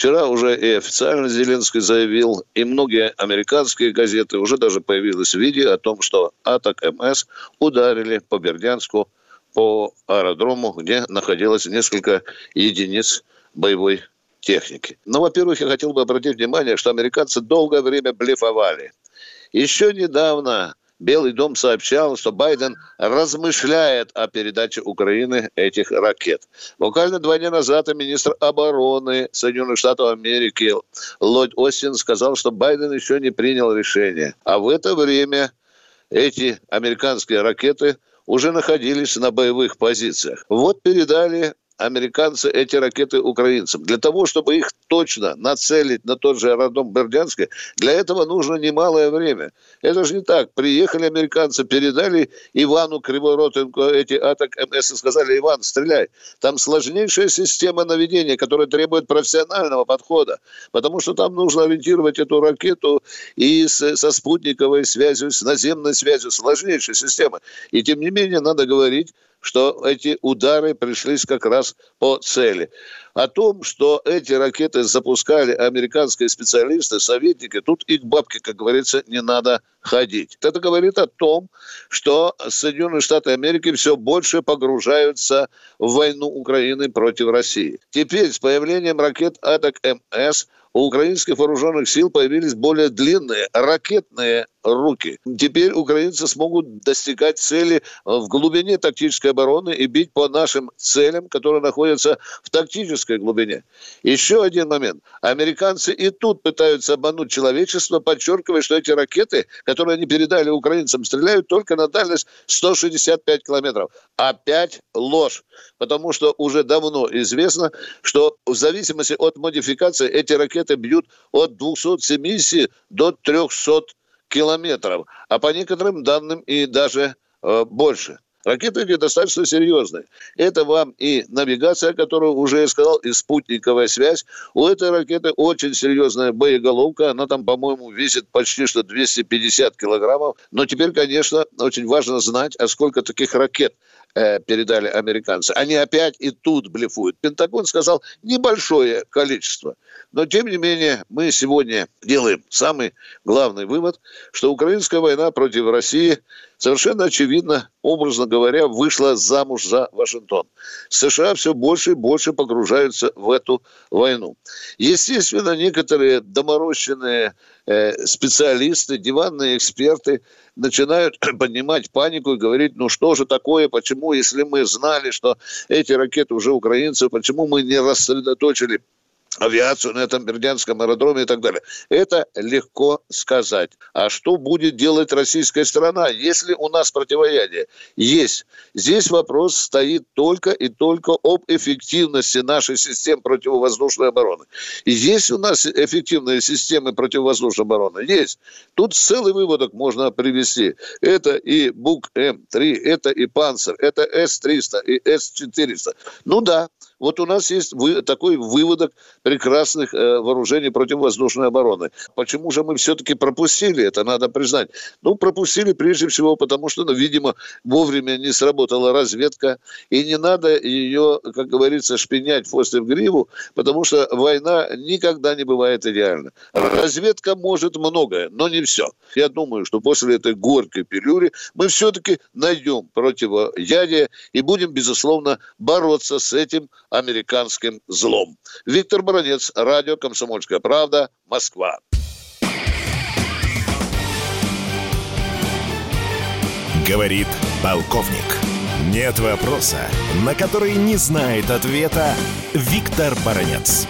Вчера уже и официально Зеленский заявил, и многие американские газеты уже даже появилось видео о том, что Атак МС ударили по Бердянску, по аэродрому, где находилось несколько единиц боевой техники. Но, во-первых, я хотел бы обратить внимание, что американцы долгое время блефовали. Еще недавно Белый дом сообщал, что Байден размышляет о передаче Украины этих ракет. Буквально два дня назад министр обороны Соединенных Штатов Америки Ллойд Остин сказал, что Байден еще не принял решение. А в это время эти американские ракеты уже находились на боевых позициях. Вот передали американцы эти ракеты украинцам. Для того, чтобы их точно нацелить на тот же аэродром Бердянска, для этого нужно немалое время. Это же не так. Приехали американцы, передали Ивану Криворотенко эти атак МС и сказали, Иван, стреляй. Там сложнейшая система наведения, которая требует профессионального подхода, потому что там нужно ориентировать эту ракету и с, со спутниковой связью, с наземной связью, сложнейшая система. И тем не менее надо говорить, что эти удары пришлись как раз по цели. О том, что эти ракеты запускали американские специалисты, советники, тут их бабки, как говорится, не надо ходить. Это говорит о том, что Соединенные Штаты Америки все больше погружаются в войну Украины против России. Теперь с появлением ракет Атак МС у украинских вооруженных сил появились более длинные ракетные руки. Теперь украинцы смогут достигать цели в глубине тактической обороны и бить по нашим целям, которые находятся в тактической глубине. Еще один момент. Американцы и тут пытаются обмануть человечество, подчеркивая, что эти ракеты, которые они передали украинцам, стреляют только на дальность 165 километров. Опять ложь. Потому что уже давно известно, что в зависимости от модификации эти ракеты бьют от 270 до 300 километров, а по некоторым данным и даже э, больше. Ракеты эти достаточно серьезные. Это вам и навигация, которую уже я сказал, и спутниковая связь. У этой ракеты очень серьезная боеголовка. Она там, по-моему, весит почти что 250 килограммов. Но теперь, конечно, очень важно знать, а сколько таких ракет э, передали американцы. Они опять и тут блефуют. Пентагон сказал небольшое количество. Но, тем не менее, мы сегодня делаем самый главный вывод, что украинская война против России совершенно очевидно, образно говоря, вышла замуж за Вашингтон. США все больше и больше погружаются в эту войну. Естественно, некоторые доморощенные э, специалисты, диванные эксперты начинают поднимать панику и говорить, ну что же такое, почему, если мы знали, что эти ракеты уже украинцы, почему мы не рассредоточили авиацию на этом Бердянском аэродроме и так далее. Это легко сказать. А что будет делать российская сторона, если у нас противоядие? Есть. Здесь вопрос стоит только и только об эффективности нашей системы противовоздушной обороны. И есть у нас эффективные системы противовоздушной обороны? Есть. Тут целый выводок можно привести. Это и БУК-М3, это и Панцер, это С-300 и С-400. Ну да, вот у нас есть вы, такой выводок прекрасных э, вооружений противовоздушной обороны. Почему же мы все-таки пропустили это, надо признать? Ну, пропустили прежде всего потому, что, ну, видимо, вовремя не сработала разведка, и не надо ее, как говорится, шпинять после в гриву, потому что война никогда не бывает идеальна. Разведка может многое, но не все. Я думаю, что после этой горькой пилюли мы все-таки найдем противоядие и будем, безусловно, бороться с этим американским злом. Виктор Баранец, радио «Комсомольская правда», Москва. Говорит полковник. Нет вопроса, на который не знает ответа Виктор Баранец.